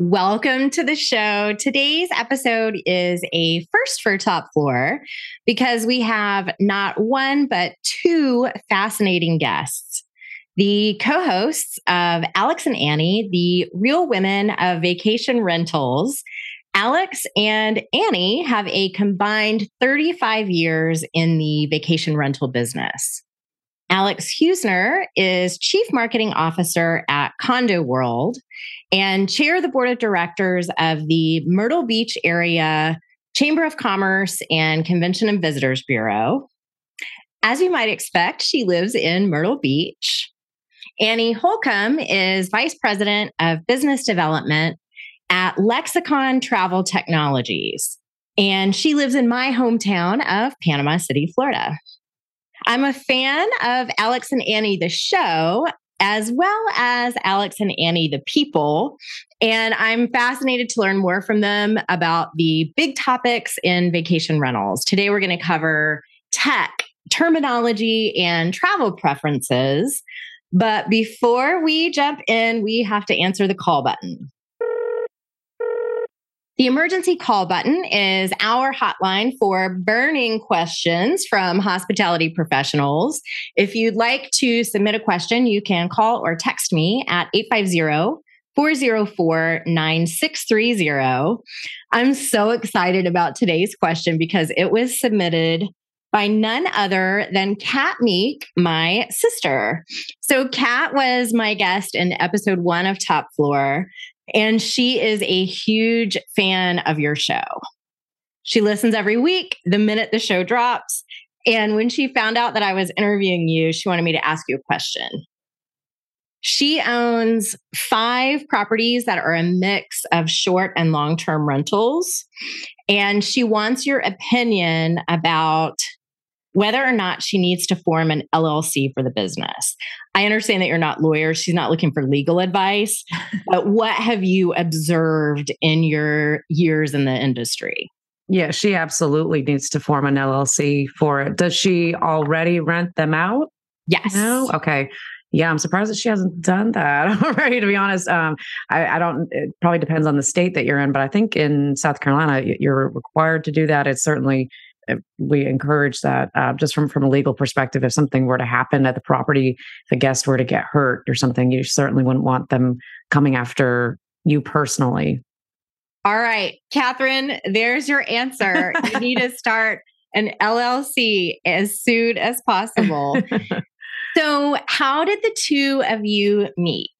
Welcome to the show. Today's episode is a first for Top Floor because we have not one, but two fascinating guests. The co hosts of Alex and Annie, the real women of vacation rentals. Alex and Annie have a combined 35 years in the vacation rental business. Alex Husner is Chief Marketing Officer at Condo World and chair the board of directors of the Myrtle Beach area Chamber of Commerce and Convention and Visitors Bureau. As you might expect, she lives in Myrtle Beach. Annie Holcomb is Vice President of Business Development at Lexicon Travel Technologies, and she lives in my hometown of Panama City, Florida. I'm a fan of Alex and Annie, the show, as well as Alex and Annie, the people. And I'm fascinated to learn more from them about the big topics in vacation rentals. Today, we're going to cover tech, terminology, and travel preferences. But before we jump in, we have to answer the call button. The emergency call button is our hotline for burning questions from hospitality professionals. If you'd like to submit a question, you can call or text me at 850 404 9630. I'm so excited about today's question because it was submitted by none other than Kat Meek, my sister. So, Kat was my guest in episode one of Top Floor. And she is a huge fan of your show. She listens every week the minute the show drops. And when she found out that I was interviewing you, she wanted me to ask you a question. She owns five properties that are a mix of short and long term rentals. And she wants your opinion about whether or not she needs to form an LLC for the business. I understand that you're not lawyers. She's not looking for legal advice, but what have you observed in your years in the industry? Yeah, she absolutely needs to form an LLC for it. Does she already rent them out? Yes. No? Okay. Yeah, I'm surprised that she hasn't done that already. To be honest, um, I, I, don't. It probably depends on the state that you're in, but I think in South Carolina you're required to do that. It's certainly we encourage that uh, just from from a legal perspective if something were to happen at the property if a guest were to get hurt or something you certainly wouldn't want them coming after you personally. All right catherine there's your answer. You need to start an llc as soon as possible. So how did the two of you meet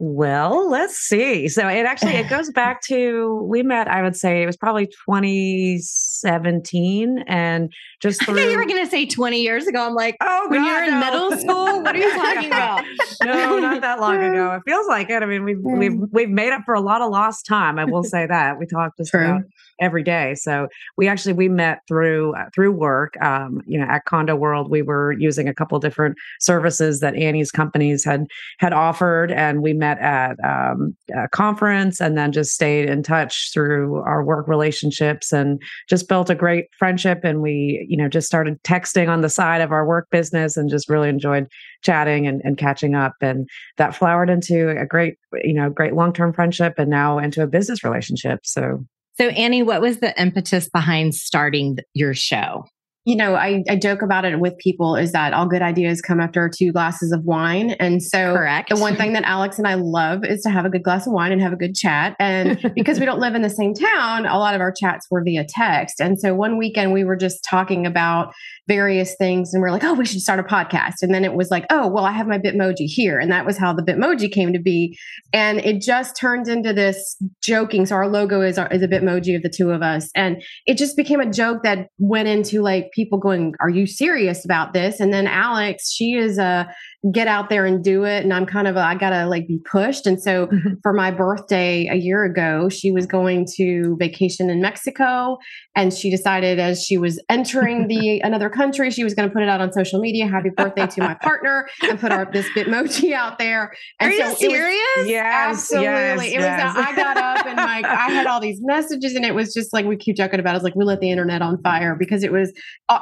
well, let's see. So it actually it goes back to we met. I would say it was probably 2017, and just through, I thought you were going to say 20 years ago. I'm like, oh, when God, you're in middle school, what are you talking about? no, not that long ago. It feels like it. I mean, we've we've mm. we've made up for a lot of lost time. I will say that we talked just True. about every day. So we actually we met through uh, through work. Um, you know, at Condo World, we were using a couple different services that Annie's companies had had offered, and we met at um, a conference and then just stayed in touch through our work relationships and just built a great friendship. And we, you know, just started texting on the side of our work business and just really enjoyed chatting and, and catching up. And that flowered into a great, you know, great long term friendship and now into a business relationship. So so, Annie, what was the impetus behind starting your show? you know, I, I joke about it with people is that all good ideas come after two glasses of wine. And so Correct. the one thing that Alex and I love is to have a good glass of wine and have a good chat. And because we don't live in the same town, a lot of our chats were via text. And so one weekend we were just talking about various things and we're like, oh, we should start a podcast. And then it was like, oh, well, I have my Bitmoji here. And that was how the Bitmoji came to be. And it just turned into this joking. So our logo is, our, is a Bitmoji of the two of us. And it just became a joke that went into like people going, are you serious about this? And then Alex, she is a get out there and do it. And I'm kind of, a, I gotta like be pushed. And so mm-hmm. for my birthday a year ago, she was going to vacation in Mexico. And she decided as she was entering the another country, she was going to put it out on social media. Happy birthday to my partner and put our this bitmoji out there. And Are so you serious? yes, absolutely. Yes, it yes. was. I got up and like I had all these messages, and it was just like we keep joking about. It. It's like we lit the internet on fire because it was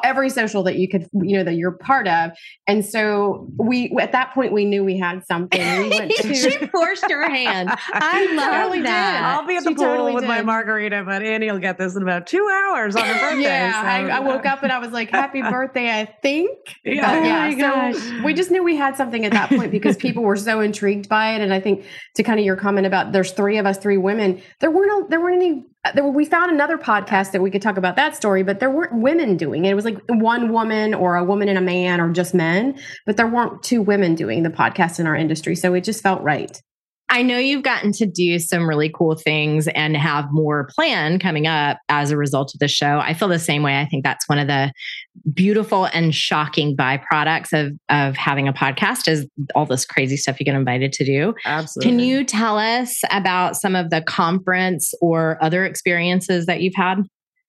every social that you could, you know, that you're part of. And so we at that point we knew we had something. We went to, she forced her hand. I love totally that. Did. I'll be at the she pool totally with did. my margarita, but Annie will get this in about two hours on her birthday. yeah, so, I, I, woke up and I was like, "Happy birthday!" I think. Yeah, but, oh yeah. Oh so we just knew we had something at that point because people were so intrigued by it, and I think to kind of your comment about there's three of us, three women. There weren't there weren't any Uh, there, we found another podcast that we could talk about that story, but there weren't women doing it. It was like one woman or a woman and a man or just men, but there weren't two women doing the podcast in our industry. So it just felt right. I know you've gotten to do some really cool things and have more planned coming up as a result of the show. I feel the same way. I think that's one of the beautiful and shocking byproducts of of having a podcast is all this crazy stuff you get invited to do. Absolutely. Can you tell us about some of the conference or other experiences that you've had?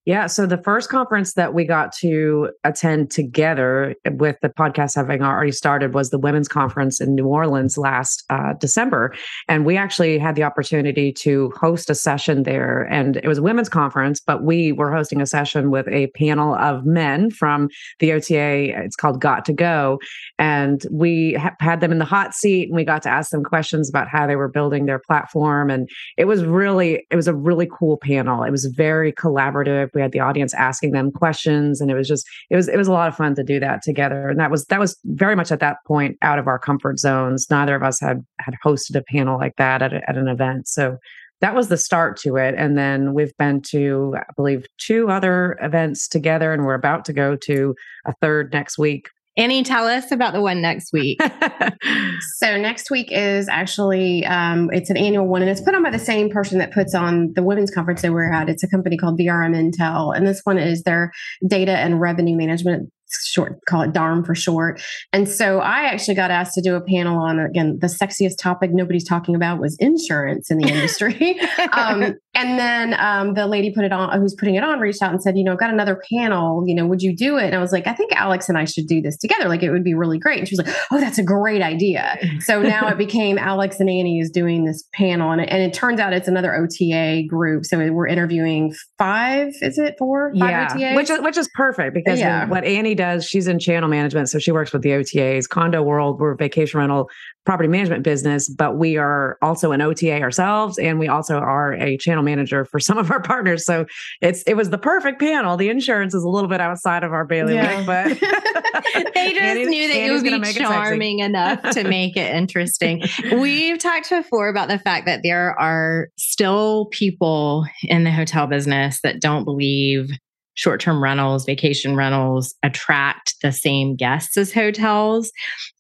Yeah. So the first conference that we got to attend together with the podcast having already started was the Women's Conference in New Orleans last uh, December. And we actually had the opportunity to host a session there. And it was a women's conference, but we were hosting a session with a panel of men from the OTA. It's called Got to Go. And we ha- had them in the hot seat and we got to ask them questions about how they were building their platform. And it was really, it was a really cool panel. It was very collaborative we had the audience asking them questions and it was just it was it was a lot of fun to do that together. And that was that was very much at that point out of our comfort zones. Neither of us had had hosted a panel like that at, a, at an event. So that was the start to it. And then we've been to i believe two other events together and we're about to go to a third next week Annie, tell us about the one next week. so next week is actually um, it's an annual one, and it's put on by the same person that puts on the women's conference that we're at. It's a company called VRM Intel, and this one is their data and revenue management short call it DARM for short. And so I actually got asked to do a panel on again the sexiest topic nobody's talking about was insurance in the industry. um, and then um, the lady put it on who's putting it on reached out and said, you know, I've got another panel. You know, would you do it? And I was like, I think Alex and I should do this together. Like it would be really great. And she was like, Oh, that's a great idea. So now it became Alex and Annie is doing this panel, and it, and it turns out it's another OTA group. So we're interviewing five. Is it four? Five yeah, OTAs? which is which is perfect because yeah. what Annie does, she's in channel management. So she works with the OTAs. Condo World, we're vacation rental property management business, but we are also an OTA ourselves. And we also are a channel manager for some of our partners. So it's it was the perfect panel. The insurance is a little bit outside of our bailiwick, yeah. but they just knew that you would be charming enough to make it interesting. We've talked before about the fact that there are still people in the hotel business that don't believe short term rentals, vacation rentals attract the same guests as hotels.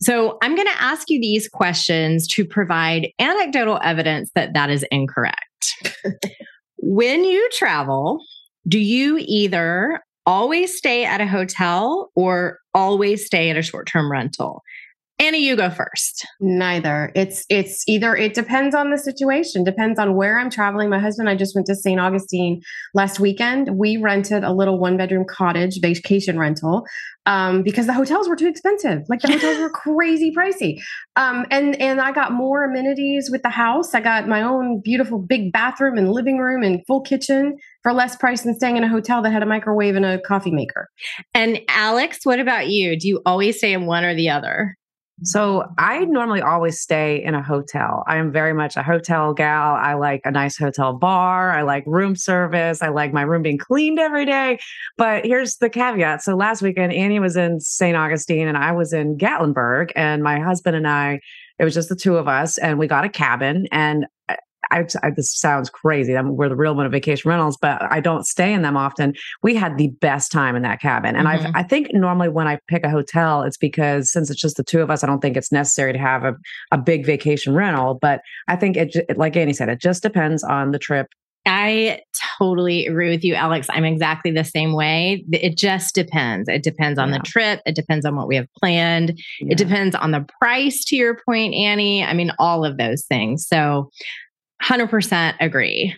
So I'm going to ask you these questions to provide anecdotal evidence that that is incorrect. when you travel, do you either always stay at a hotel or always stay at a short term rental? Annie, you go first. Neither. It's it's either it depends on the situation, depends on where I'm traveling. My husband and I just went to St. Augustine last weekend. We rented a little one bedroom cottage vacation rental um, because the hotels were too expensive. Like the hotels were crazy pricey. Um, and and I got more amenities with the house. I got my own beautiful big bathroom and living room and full kitchen for less price than staying in a hotel that had a microwave and a coffee maker. And Alex, what about you? Do you always stay in one or the other? So I normally always stay in a hotel. I am very much a hotel gal. I like a nice hotel bar. I like room service. I like my room being cleaned every day. But here's the caveat. So last weekend, Annie was in St. Augustine and I was in Gatlinburg. And my husband and I, it was just the two of us, and we got a cabin. And I, I, this sounds crazy. I mean, we're the real one of vacation rentals, but I don't stay in them often. We had the best time in that cabin, and mm-hmm. I I think normally when I pick a hotel, it's because since it's just the two of us, I don't think it's necessary to have a a big vacation rental. But I think it, like Annie said, it just depends on the trip I totally agree with you, Alex. I'm exactly the same way. It just depends. It depends on yeah. the trip. It depends on what we have planned. Yeah. It depends on the price, to your point, Annie. I mean, all of those things. So, 100% agree.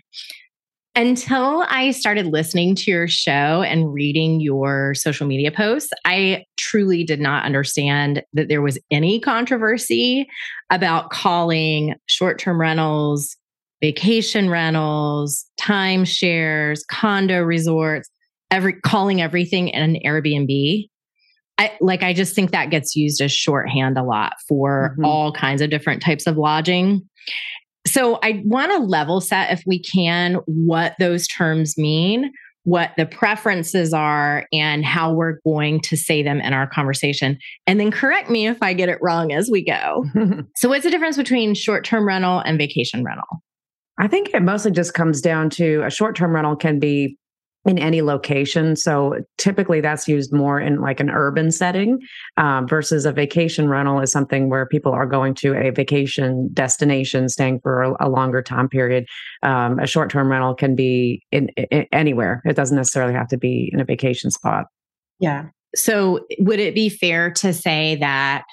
Until I started listening to your show and reading your social media posts, I truly did not understand that there was any controversy about calling short term rentals vacation rentals, timeshares, condo resorts, every calling everything an Airbnb. I like I just think that gets used as shorthand a lot for mm-hmm. all kinds of different types of lodging. So I want to level set if we can what those terms mean, what the preferences are and how we're going to say them in our conversation. And then correct me if I get it wrong as we go. so what's the difference between short-term rental and vacation rental? I think it mostly just comes down to a short term rental can be in any location. So typically that's used more in like an urban setting um, versus a vacation rental is something where people are going to a vacation destination, staying for a, a longer time period. Um, a short term rental can be in, in anywhere. It doesn't necessarily have to be in a vacation spot. Yeah. So would it be fair to say that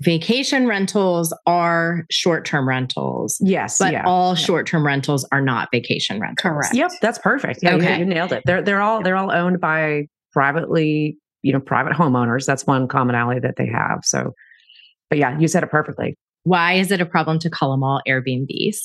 vacation rentals are short-term rentals. Yes, but yeah, all yeah. short-term rentals are not vacation rentals. Correct. Yep, that's perfect. Yeah, okay. you, you nailed it. They're they're all they're all owned by privately, you know, private homeowners. That's one commonality that they have. So, but yeah, you said it perfectly. Why is it a problem to call them all Airbnbs?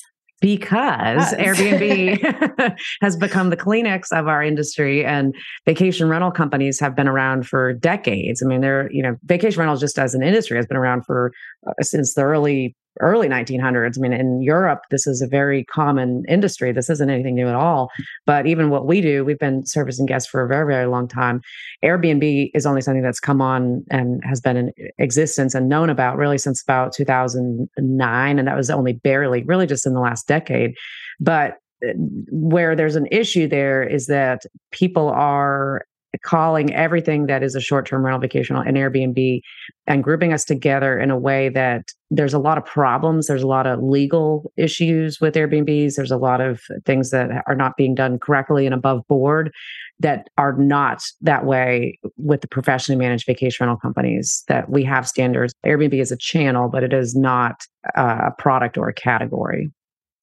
Because Airbnb has become the Kleenex of our industry and vacation rental companies have been around for decades. I mean, they're, you know, vacation rentals just as an industry has been around for uh, since the early early 1900s. I mean, in Europe, this is a very common industry. This isn't anything new at all. But even what we do, we've been servicing guests for a very, very long time. Airbnb is only something that's come on and has been in existence and known about really since about 2009. And that was only barely, really just in the last decade. But uh, where there's an issue there is that people are calling everything that is a short-term rental vacation an Airbnb and grouping us together in a way that there's a lot of problems. There's a lot of legal issues with Airbnbs. There's a lot of things that are not being done correctly and above board that are not that way with the professionally managed vacation rental companies that we have standards. Airbnb is a channel, but it is not a product or a category.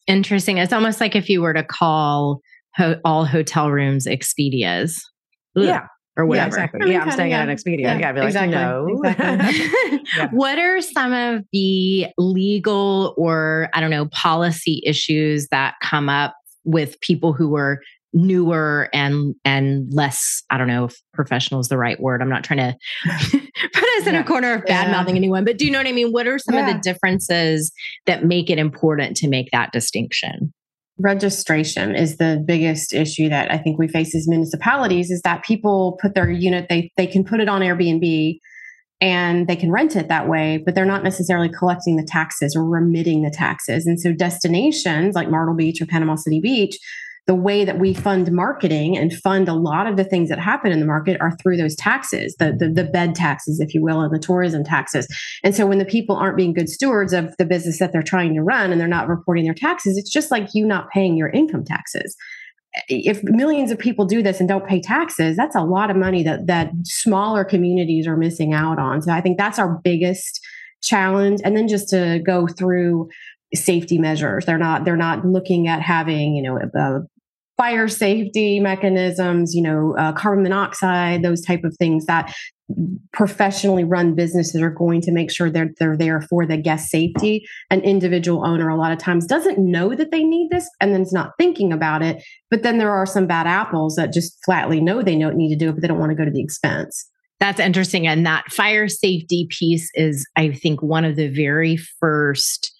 Interesting. It's almost like if you were to call ho- all hotel rooms Expedias yeah. Or whatever. Yeah, exactly. yeah, I'm staying at an Expedia. Yeah, yeah be like, exactly. no. Exactly. yeah. What are some of the legal or, I don't know, policy issues that come up with people who are newer and and less i don't know if professional is the right word i'm not trying to put us in a corner of bad mouthing anyone but do you know what i mean what are some of the differences that make it important to make that distinction registration is the biggest issue that I think we face as municipalities is that people put their unit they they can put it on Airbnb and they can rent it that way but they're not necessarily collecting the taxes or remitting the taxes. And so destinations like Myrtle Beach or Panama City Beach the way that we fund marketing and fund a lot of the things that happen in the market are through those taxes, the, the, the bed taxes, if you will, and the tourism taxes. And so when the people aren't being good stewards of the business that they're trying to run and they're not reporting their taxes, it's just like you not paying your income taxes. If millions of people do this and don't pay taxes, that's a lot of money that that smaller communities are missing out on. So I think that's our biggest challenge. And then just to go through safety measures. They're not they're not looking at having you know a, fire safety mechanisms, you know, uh, carbon monoxide, those type of things that professionally run businesses are going to make sure they're they're there for the guest safety. An individual owner a lot of times doesn't know that they need this and then is not thinking about it. But then there are some bad apples that just flatly know they don't need to do it, but they don't want to go to the expense. That's interesting. And that fire safety piece is, I think, one of the very first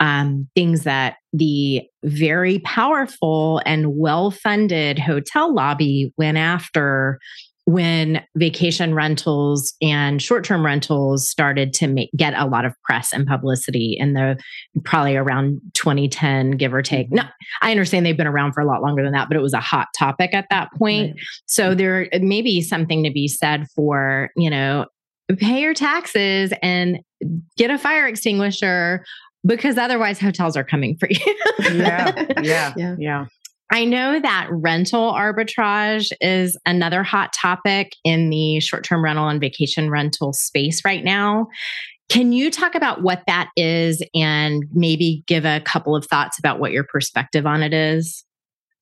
um, things that the very powerful and well funded hotel lobby went after when vacation rentals and short-term rentals started to make, get a lot of press and publicity in the probably around 2010 give or take. No i understand they've been around for a lot longer than that but it was a hot topic at that point. Right. so there may be something to be said for you know pay your taxes and get a fire extinguisher because otherwise hotels are coming for you. yeah, yeah, yeah, yeah. I know that rental arbitrage is another hot topic in the short term rental and vacation rental space right now. Can you talk about what that is and maybe give a couple of thoughts about what your perspective on it is?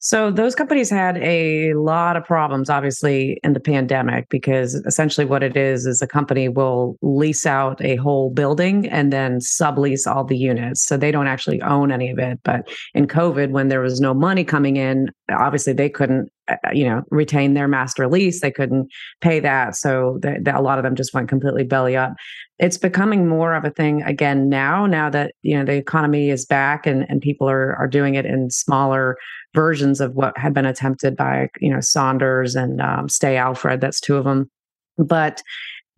So those companies had a lot of problems, obviously, in the pandemic, because essentially what it is is a company will lease out a whole building and then sublease all the units. So they don't actually own any of it. But in COVID, when there was no money coming in, obviously they couldn't uh, uh, you know retain their master lease they couldn't pay that so the, a lot of them just went completely belly up it's becoming more of a thing again now now that you know the economy is back and, and people are are doing it in smaller versions of what had been attempted by you know Sonders and um, Stay Alfred that's two of them but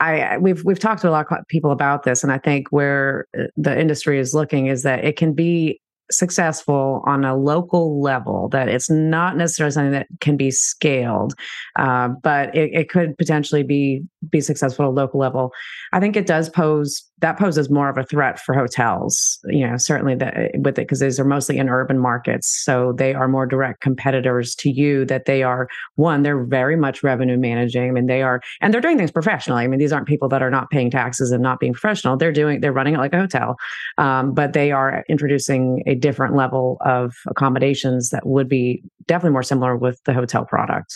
I, we've we've talked to a lot of people about this, and I think where uh, the industry is looking is that it can be successful on a local level, that it's not necessarily something that can be scaled, uh, but it, it, could potentially be be successful at a local level. I think it does pose that poses more of a threat for hotels. You know, certainly that with it because these are mostly in urban markets, so they are more direct competitors to you. That they are one, they're very much revenue managing. I mean, they are, and they're doing things professionally. I mean, these aren't people that are not paying taxes and not being professional. They're doing, they're running it like a hotel, um, but they are introducing a different level of accommodations that would be definitely more similar with the hotel product.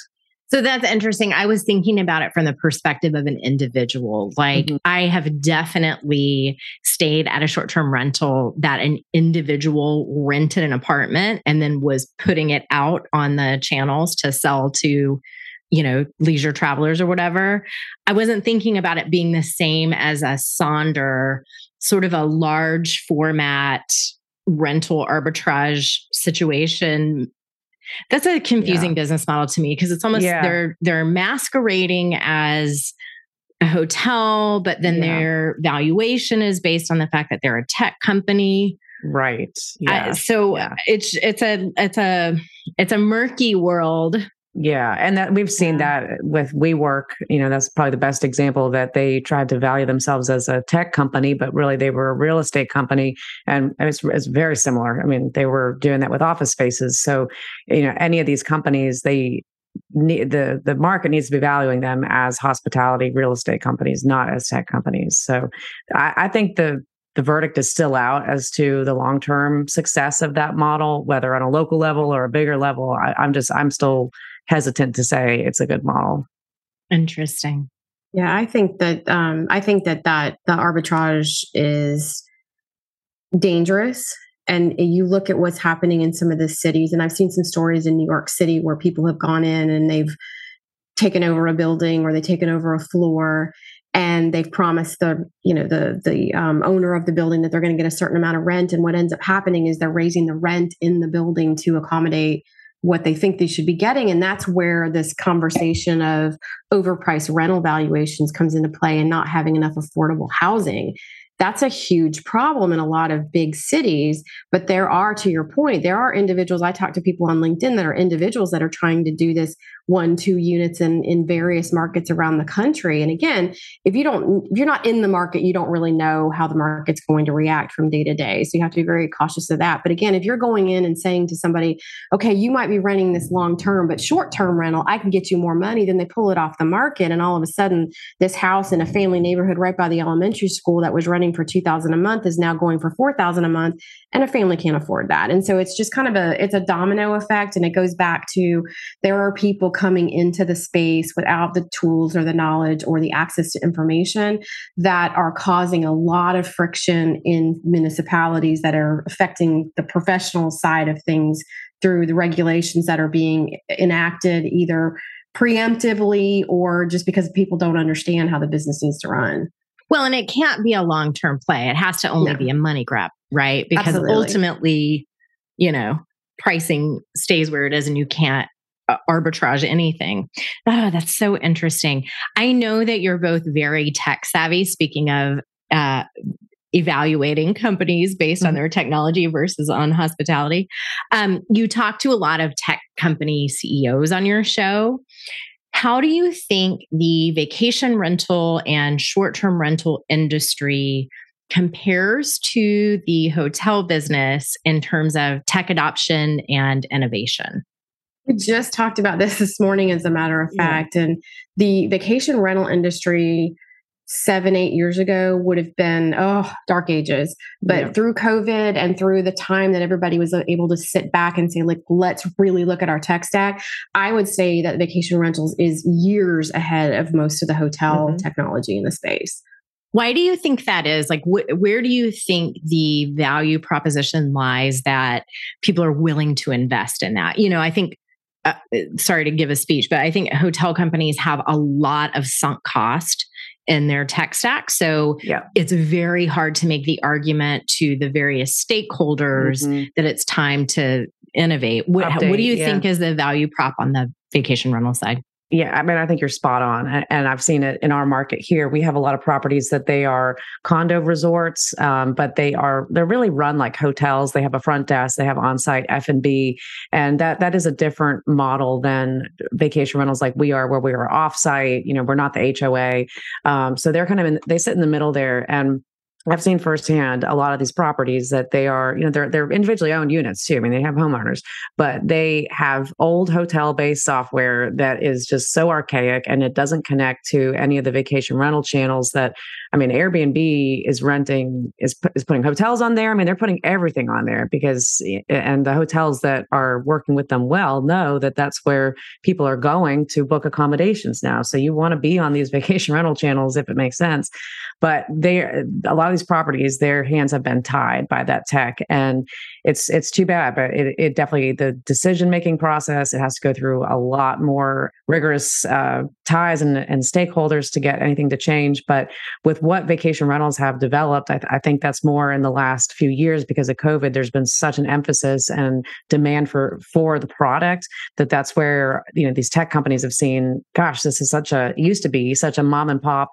So that's interesting. I was thinking about it from the perspective of an individual. Like, mm-hmm. I have definitely stayed at a short term rental that an individual rented an apartment and then was putting it out on the channels to sell to, you know, leisure travelers or whatever. I wasn't thinking about it being the same as a Sonder, sort of a large format rental arbitrage situation that's a confusing yeah. business model to me because it's almost yeah. they're they're masquerading as a hotel, but then yeah. their valuation is based on the fact that they're a tech company. Right. Yeah. Uh, so it's it's a it's a it's a murky world yeah, and that we've seen yeah. that with WeWork. You know, that's probably the best example that they tried to value themselves as a tech company, but really they were a real estate company, and it's, it's very similar. I mean, they were doing that with office spaces. So, you know, any of these companies, they need the the market needs to be valuing them as hospitality real estate companies, not as tech companies. So, I, I think the the verdict is still out as to the long term success of that model, whether on a local level or a bigger level. I, I'm just I'm still hesitant to say it's a good model. Interesting. Yeah, I think that um, I think that that the arbitrage is dangerous. And you look at what's happening in some of the cities, and I've seen some stories in New York City where people have gone in and they've taken over a building or they've taken over a floor and they've promised the you know the the um, owner of the building that they're going to get a certain amount of rent and what ends up happening is they're raising the rent in the building to accommodate what they think they should be getting. And that's where this conversation of overpriced rental valuations comes into play and not having enough affordable housing that's a huge problem in a lot of big cities. But there are, to your point, there are individuals. I talk to people on LinkedIn that are individuals that are trying to do this one, two units in, in various markets around the country. And again, if you don't, if you're not in the market, you don't really know how the market's going to react from day to day. So you have to be very cautious of that. But again, if you're going in and saying to somebody, okay, you might be renting this long term, but short term rental, I can get you more money, then they pull it off the market. And all of a sudden, this house in a family neighborhood right by the elementary school that was renting for 2000 a month is now going for 4000 a month and a family can't afford that and so it's just kind of a it's a domino effect and it goes back to there are people coming into the space without the tools or the knowledge or the access to information that are causing a lot of friction in municipalities that are affecting the professional side of things through the regulations that are being enacted either preemptively or just because people don't understand how the business needs to run. Well, and it can't be a long term play. It has to only no. be a money grab, right? Because Absolutely. ultimately, you know, pricing stays where it is and you can't arbitrage anything. Oh, that's so interesting. I know that you're both very tech savvy. Speaking of uh, evaluating companies based mm-hmm. on their technology versus on hospitality, um, you talk to a lot of tech company CEOs on your show. How do you think the vacation rental and short term rental industry compares to the hotel business in terms of tech adoption and innovation? We just talked about this this morning, as a matter of fact. Yeah. And the vacation rental industry seven, eight years ago would have been, oh, dark ages. But yeah. through COVID and through the time that everybody was able to sit back and say, like, let's really look at our tech stack, I would say that vacation rentals is years ahead of most of the hotel mm-hmm. technology in the space. Why do you think that is? Like, wh- where do you think the value proposition lies that people are willing to invest in that? You know, I think uh, sorry to give a speech, but I think hotel companies have a lot of sunk cost in their tech stack. So yeah. it's very hard to make the argument to the various stakeholders mm-hmm. that it's time to innovate. What, Update, what do you yeah. think is the value prop on the vacation rental side? Yeah, I mean, I think you're spot on. And I've seen it in our market here. We have a lot of properties that they are condo resorts, um, but they are, they're really run like hotels. They have a front desk, they have on-site F&B. And that, that is a different model than vacation rentals like we are, where we are off-site, you know, we're not the HOA. Um, so they're kind of in, they sit in the middle there. And I've seen firsthand a lot of these properties that they are, you know, they're they're individually owned units too. I mean, they have homeowners, but they have old hotel-based software that is just so archaic and it doesn't connect to any of the vacation rental channels that I mean, Airbnb is renting is is putting hotels on there. I mean, they're putting everything on there because and the hotels that are working with them well know that that's where people are going to book accommodations now. So you want to be on these vacation rental channels if it makes sense. But they a lot of these properties, their hands have been tied by that tech, and it's it's too bad. But it, it definitely the decision making process it has to go through a lot more rigorous uh, ties and, and stakeholders to get anything to change. But with what vacation rentals have developed, I, th- I think that's more in the last few years because of COVID. There's been such an emphasis and demand for for the product that that's where you know these tech companies have seen. Gosh, this is such a used to be such a mom and pop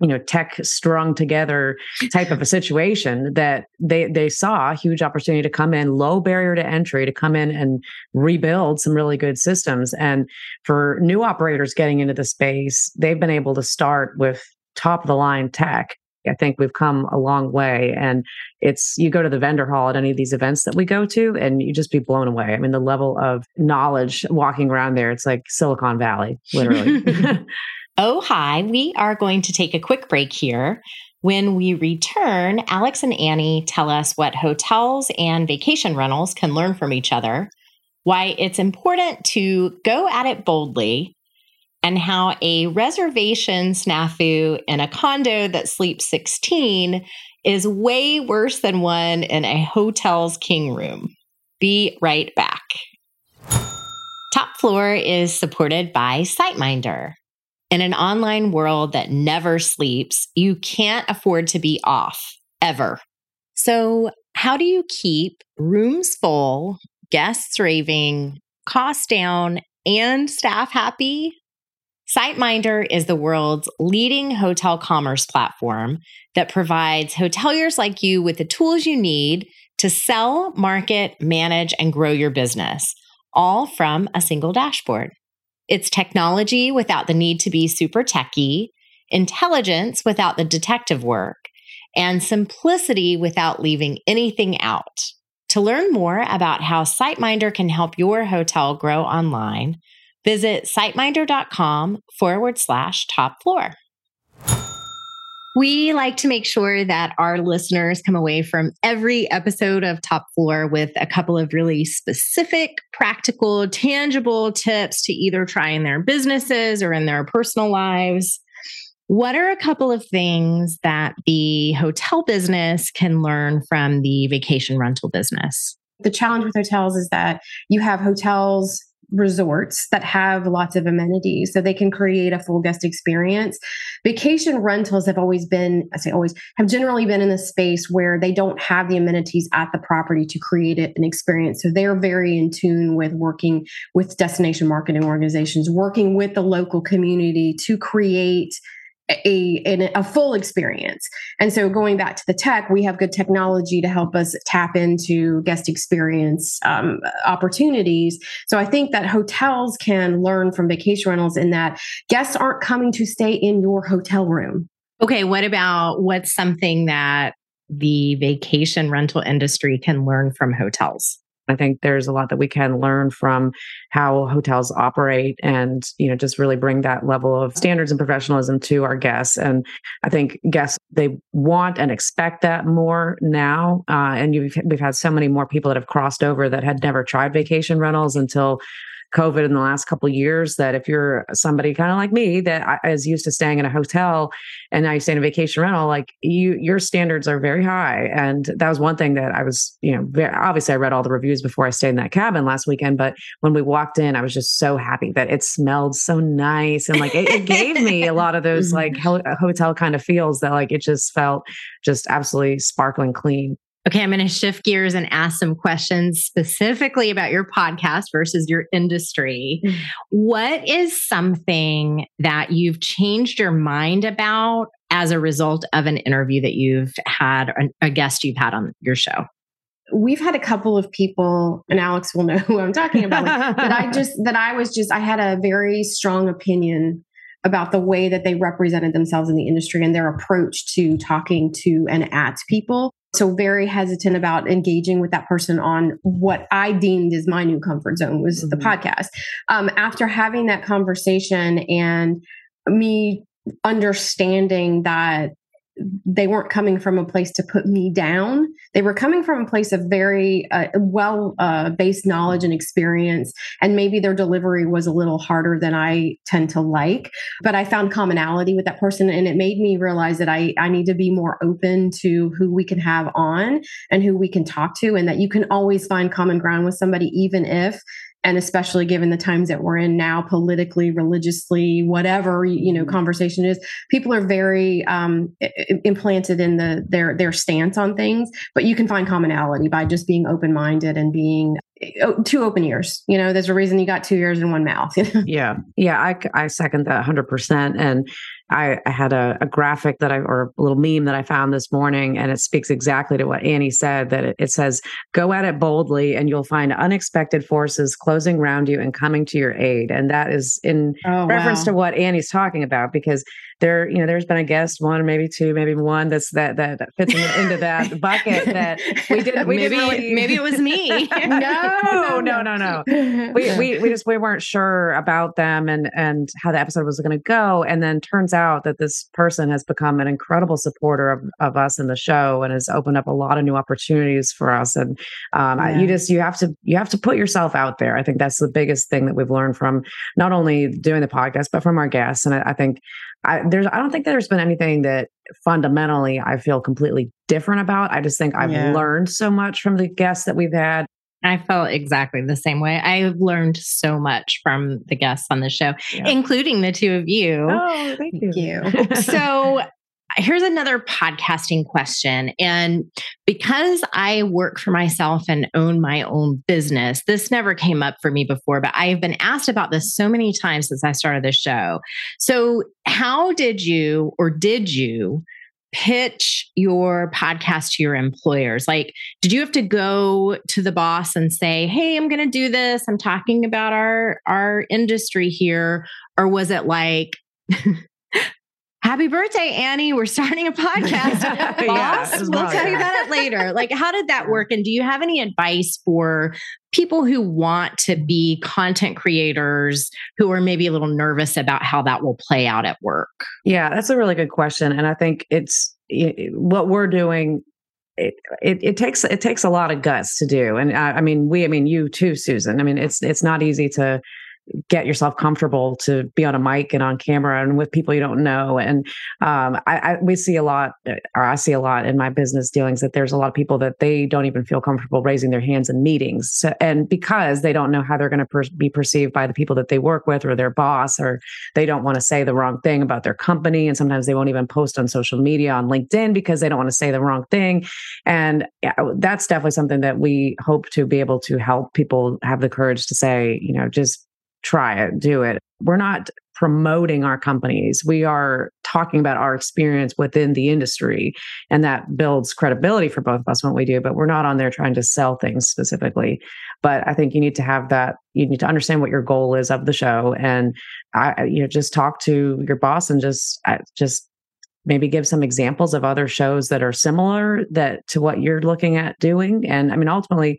you know tech strung together type of a situation that they they saw a huge opportunity to come in low barrier to entry to come in and rebuild some really good systems and for new operators getting into the space they've been able to start with top of the line tech I think we've come a long way. And it's, you go to the vendor hall at any of these events that we go to, and you just be blown away. I mean, the level of knowledge walking around there, it's like Silicon Valley, literally. Oh, hi. We are going to take a quick break here. When we return, Alex and Annie tell us what hotels and vacation rentals can learn from each other, why it's important to go at it boldly, and how a reservation snafu in a condo that sleeps 16 is way worse than one in a hotel's king room. Be right back. Top Floor is supported by SiteMinder. In an online world that never sleeps, you can't afford to be off ever. So, how do you keep rooms full, guests raving, costs down, and staff happy? SiteMinder is the world's leading hotel commerce platform that provides hoteliers like you with the tools you need to sell, market, manage, and grow your business, all from a single dashboard. It's technology without the need to be super techy, intelligence without the detective work, and simplicity without leaving anything out. To learn more about how SiteMinder can help your hotel grow online, visit siteminder.com forward slash top floor. We like to make sure that our listeners come away from every episode of Top Floor with a couple of really specific, practical, tangible tips to either try in their businesses or in their personal lives. What are a couple of things that the hotel business can learn from the vacation rental business? The challenge with hotels is that you have hotels resorts that have lots of amenities so they can create a full guest experience. Vacation rentals have always been, I say always, have generally been in the space where they don't have the amenities at the property to create an experience. So they're very in tune with working with destination marketing organizations, working with the local community to create a, a, a full experience. And so going back to the tech, we have good technology to help us tap into guest experience um, opportunities. So I think that hotels can learn from vacation rentals in that guests aren't coming to stay in your hotel room. Okay, what about what's something that the vacation rental industry can learn from hotels? I think there's a lot that we can learn from how hotels operate and, you know, just really bring that level of standards and professionalism to our guests. And I think guests, they want and expect that more now. Uh, and we've had so many more people that have crossed over that had never tried vacation rentals until COVID in the last couple of years that if you're somebody kind of like me that is used to staying in a hotel and now you stay in a vacation rental, like you, your standards are very high. And that was one thing that I was, you know, very, obviously I read all the reviews before I stayed in that cabin last weekend. But when we walked in, I was just so happy that it smelled so nice. And like it, it gave me a lot of those like mm-hmm. hotel kind of feels that like it just felt just absolutely sparkling clean. Okay, I'm going to shift gears and ask some questions specifically about your podcast versus your industry. Mm-hmm. What is something that you've changed your mind about as a result of an interview that you've had, a guest you've had on your show? We've had a couple of people, and Alex will know who I'm talking about, like, that I just, that I was just, I had a very strong opinion about the way that they represented themselves in the industry and their approach to talking to and at people. So very hesitant about engaging with that person on what I deemed is my new comfort zone was mm-hmm. the podcast. Um, after having that conversation and me understanding that they weren't coming from a place to put me down. They were coming from a place of very uh, well uh, based knowledge and experience. And maybe their delivery was a little harder than I tend to like. But I found commonality with that person. And it made me realize that I, I need to be more open to who we can have on and who we can talk to, and that you can always find common ground with somebody, even if and especially given the times that we're in now politically religiously whatever you know mm-hmm. conversation is people are very um, implanted in the their their stance on things. But you can find commonality by just being open-minded and being oh, two open ears. You know there's a reason you got two ears and one mouth. Yeah. Yeah i i second that 100% and I, I had a, a, graphic that I, or a little meme that I found this morning, and it speaks exactly to what Annie said that it, it says, Go at it boldly, and you'll find unexpected forces closing around you and coming to your aid. And that is in oh, reference wow. to what Annie's talking about, because there, you know, there's been a guest, one, maybe two, maybe one that's that that, that fits in, into that bucket that we didn't. We maybe didn't really, maybe it was me. no, no, no, no. We, we we just we weren't sure about them and and how the episode was going to go, and then turns out that this person has become an incredible supporter of, of us in the show and has opened up a lot of new opportunities for us. And um, yeah. you just you have to you have to put yourself out there. I think that's the biggest thing that we've learned from not only doing the podcast but from our guests. And I, I think I, there's I don't think there's been anything that fundamentally I feel completely different about. I just think I've yeah. learned so much from the guests that we've had. I felt exactly the same way. I've learned so much from the guests on the show, yeah. including the two of you. Oh, thank you. Thank you. so here's another podcasting question. And because I work for myself and own my own business, this never came up for me before, but I've been asked about this so many times since I started the show. So, how did you or did you? Pitch your podcast to your employers? Like, did you have to go to the boss and say, "Hey, I'm going to do this. I'm talking about our our industry here," or was it like Happy birthday, Annie. We're starting a podcast. Boss, yeah, we'll tell you about it later. Like, how did that work? And do you have any advice for people who want to be content creators who are maybe a little nervous about how that will play out at work? Yeah, that's a really good question. And I think it's it, what we're doing it, it, it takes it takes a lot of guts to do and I, I, mean we i mean you too susan i mean it's it's not easy to get yourself comfortable to be on a mic and on camera and with people you don't know. And um, I, I, we see a lot, or I see a lot in my business dealings that there's a lot of people that they don't even feel comfortable raising their hands in meetings, so, and because they don't know how they're going to per- be perceived by the people that they work with or their boss, or they don't want to say the wrong thing about their company, and sometimes they won't even post on social media on LinkedIn because they don't want to say the wrong thing. And yeah, that's definitely something that we hope to be able to help people have the courage to say, you know, just try it, do it. We're not promoting our companies. We are talking about our experience within the industry, and that builds credibility for both of us when we do. But we're not on there trying to sell things specifically. But I think you need to have that. You need to understand what your goal is of the show, and I, you know, just talk to your boss and just, uh, just maybe give some examples of other shows that are similar that to what you're looking at doing. And I mean, ultimately,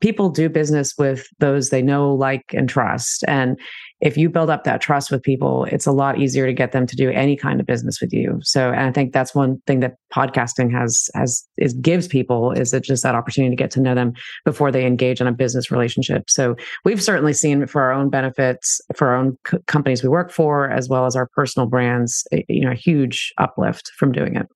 people do business with those they know, like, and trust. And if you build up that trust with people, it's a lot easier to get them to do any kind of business with you. So, and I think that's one thing that podcasting has has is gives people is it just that opportunity to get to know them before they engage in a business relationship. So, we've certainly seen for our own benefits, for our own companies we work for, as well as our personal brands, eh, you know, a huge uplift from doing it.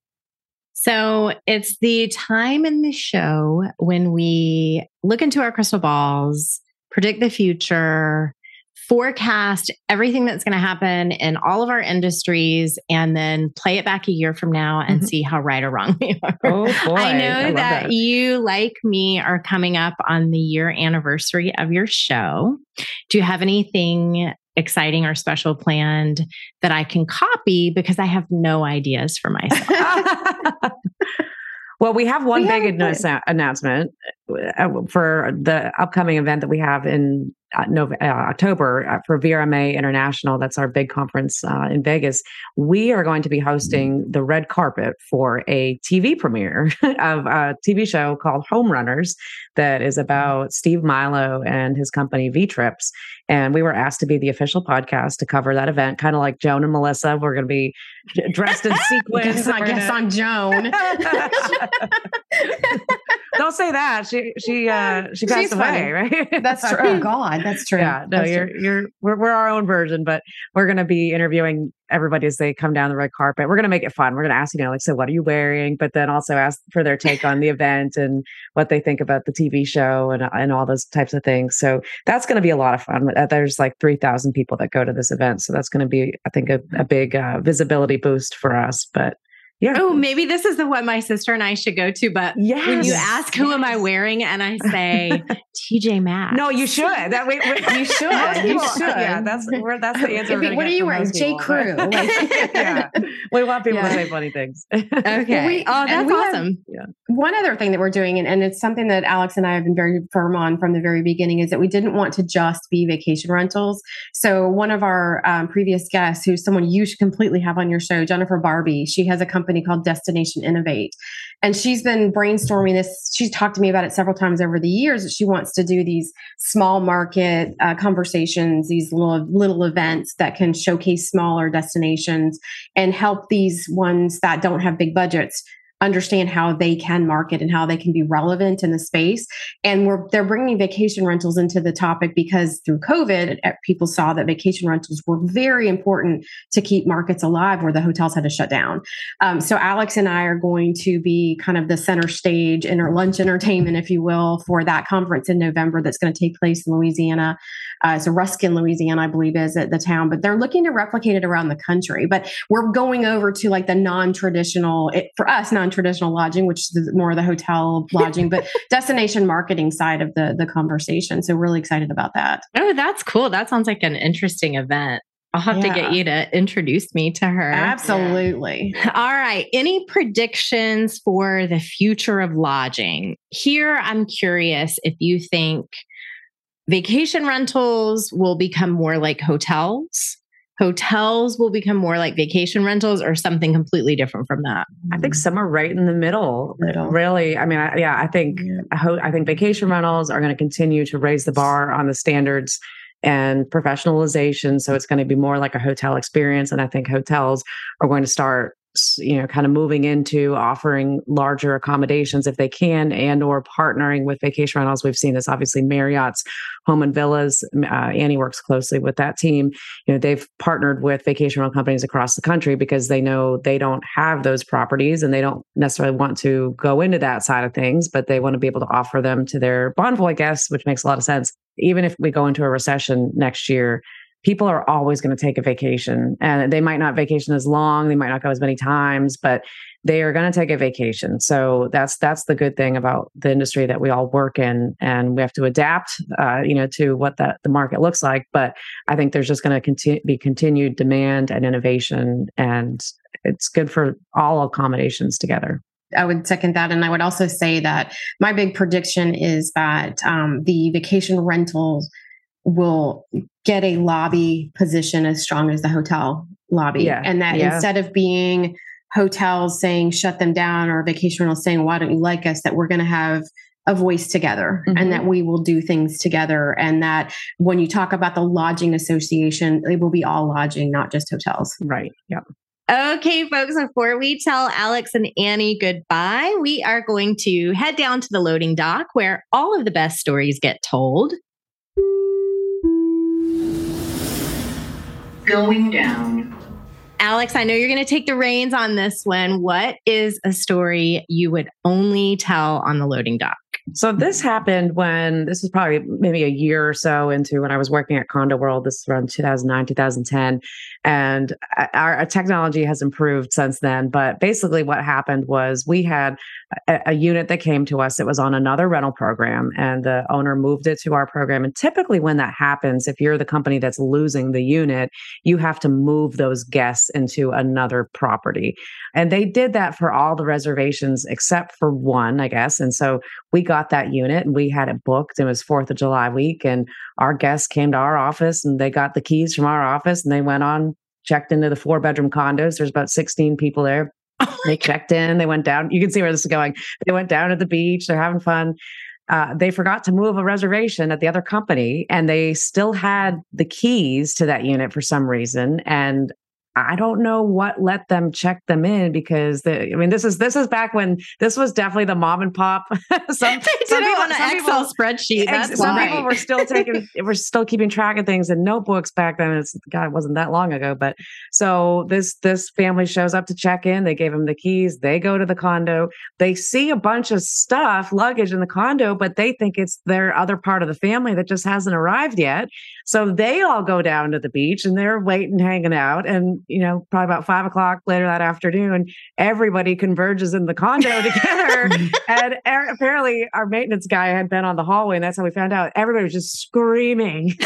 So it's the time in the show when we look into our crystal balls, predict the future, forecast everything that's going to happen in all of our industries and then play it back a year from now and mm-hmm. see how right or wrong we are. Oh boy. I know I that, that, you, like me, are coming up on the year anniversary of your show. Do you have anything exciting or special planned that I can copy because I have no ideas for myself? well, we have one we big have announcement for the upcoming event that we have in uh, November, uh, October uh, for VRMA International. That's our big conference uh, in Vegas. We are going to be hosting the red carpet for a TV premiere of a TV show called Home Runners that is about Steve Milo and his company V Trips. And we were asked to be the official podcast to cover that event, kind of like Joan and Melissa. We're going to be dressed in sequins. I guess I'm Joan. Don't say that. She she uh she passed She's away, funny. right? That's true. Oh God, that's true. Yeah, no, that's you're true. you're we're we're our own version, but we're gonna be interviewing everybody as they come down the red carpet. We're gonna make it fun. We're gonna ask you know like so what are you wearing, but then also ask for their take on the event and what they think about the TV show and and all those types of things. So that's gonna be a lot of fun. Uh, there's like three thousand people that go to this event, so that's gonna be I think a, a big uh, visibility boost for us. But yeah. Oh, maybe this is the one my sister and I should go to. But yes. when you ask who yes. am I wearing, and I say TJ Maxx. No, you should. That way you should. you should. Yeah, that's where that's the answer. what are you wearing? J. Crew. yeah, we want people yeah. to say funny things. okay. We, oh, that's awesome. Have, yeah. One other thing that we're doing, and, and it's something that Alex and I have been very firm on from the very beginning, is that we didn't want to just be vacation rentals. So one of our um, previous guests, who's someone you should completely have on your show, Jennifer Barbie, she has a company company called Destination Innovate. And she's been brainstorming this. She's talked to me about it several times over the years that she wants to do these small market uh, conversations, these little, little events that can showcase smaller destinations and help these ones that don't have big budgets understand how they can market and how they can be relevant in the space. And we're they're bringing vacation rentals into the topic because through COVID, eh, people saw that vacation rentals were very important to keep markets alive where the hotels had to shut down. Um, so Alex and I are going to be kind of the center stage in our lunch entertainment, if you will, for that conference in November that's going to take place in Louisiana. Uh, so Ruskin, Louisiana, I believe, is at the town, but they're looking to replicate it around the country. But we're going over to like the non-traditional, it, for us, non-traditional lodging, which is more of the hotel lodging, but destination marketing side of the the conversation. So really excited about that. Oh, that's cool. That sounds like an interesting event. I'll have yeah. to get you to introduce me to her. Absolutely. Yeah. All right. Any predictions for the future of lodging? Here, I'm curious if you think vacation rentals will become more like hotels hotels will become more like vacation rentals or something completely different from that? I think some are right in the middle, middle. really? I mean I, yeah i think yeah. I, ho- I think vacation rentals are going to continue to raise the bar on the standards and professionalization. So it's going to be more like a hotel experience. And i think hotels are going to start you know kind of moving into offering larger accommodations if they can and or partnering with vacation rentals. We've seen this obviously marriott's home and villas uh, annie works closely with that team. You know they've partnered with vacation rental companies across the country because they know they don't have those properties and they don't necessarily want to go into that side of things but they want to be able to offer them to their bonvoy guests which makes a lot of sense. Even if we go into a recession next year people are always going to take a vacation and they might not vacation as long they might not go as many times but they are going to take a vacation so that's that's the good thing about the industry that we all work in and we have to adapt uh, you know to what that the market looks like but i think there's just going to continue be continued demand and innovation and it's good for all accommodations together I would second that. And I would also say that my big prediction is that um, the vacation rentals will get a lobby position as strong as the hotel lobby. Yeah. And that yeah. instead of being hotels saying shut them down or vacation rentals saying why don't you like us that we're going to have a voice together mm-hmm. and that we will do things together. And that when you talk about the lodging association, it will be all lodging, not just hotels. Right. Yep. Okay, folks, before we tell Alex and Annie goodbye, we are going to head down to the loading dock where all of the best stories get told. Going down. Alex, I know you're going to take the reins on this one. What is a story you would only tell on the loading dock? So this happened when this is probably maybe a year or so into when I was working at Condo World. This is around 2009, 2010, and our, our technology has improved since then. But basically, what happened was we had a, a, unit that came to us. It was on another rental program, and the owner moved it to our program. And typically, when that happens, if you're the company that's losing the unit, you have to move those guests into another property. And they did that for all the reservations except for one, I guess. And so we got that unit and we had it booked. It was Fourth of July week, and our guests came to our office and they got the keys from our office and they went on checked into the four bedroom condos. There's about 16 people there they checked in, they went down. You can see where this is going. They went down to the beach, they're having fun. Uh, they forgot to move a reservation at the other company and they still had the keys to that unit for some reason. And I don't know what let them check them in because the, I mean this is this is back when this was definitely the mom and pop. some, some people on an Excel people, spreadsheet. That's some why. people were still taking were still keeping track of things in notebooks back then. It's God, it wasn't that long ago. But so this this family shows up to check in. They gave them the keys. They go to the condo. They see a bunch of stuff, luggage in the condo, but they think it's their other part of the family that just hasn't arrived yet. So they all go down to the beach and they're waiting, hanging out, and you know, probably about five o'clock later that afternoon, everybody converges in the condo together. and er- apparently, our maintenance guy had been on the hallway, and that's how we found out. Everybody was just screaming.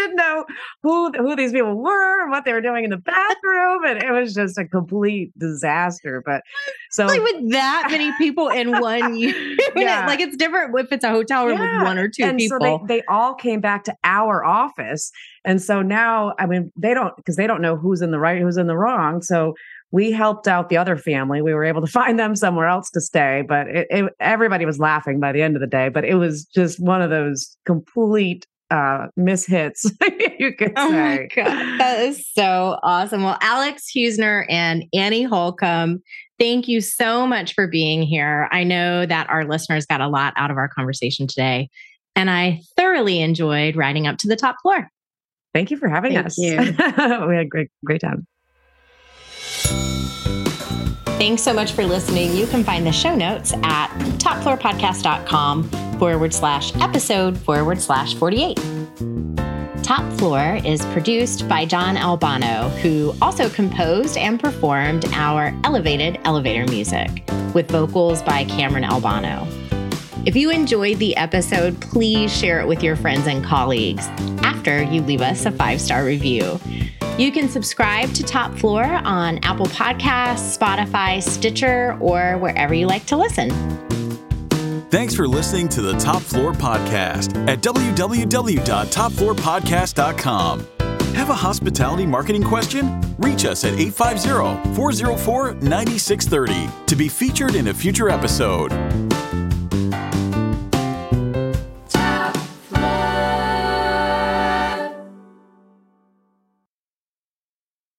Didn't know who who these people were and what they were doing in the bathroom, and it was just a complete disaster. But so, like with that many people in one unit, yeah. like it's different if it's a hotel room yeah. with one or two and people. So they, they all came back to our office and so now, I mean, they don't because they don't know who's in the right, who's in the wrong. So we helped out the other family. We were able to find them somewhere else to stay, but it, it, everybody was laughing by the end of the day. But it was just one of those complete uh, mishits, you could oh say. my God. That is so awesome. Well, Alex Husner and Annie Holcomb, thank you so much for being here. I know that our listeners got a lot out of our conversation today, and I thoroughly enjoyed riding up to the top floor. Thank you for having Thank us. we had a great, great time. Thanks so much for listening. You can find the show notes at topfloorpodcast.com forward slash episode forward slash 48. Top Floor is produced by John Albano, who also composed and performed our elevated elevator music with vocals by Cameron Albano. If you enjoyed the episode, please share it with your friends and colleagues after you leave us a five star review. You can subscribe to Top Floor on Apple Podcasts, Spotify, Stitcher, or wherever you like to listen. Thanks for listening to the Top Floor Podcast at www.topfloorpodcast.com. Have a hospitality marketing question? Reach us at 850 404 9630 to be featured in a future episode.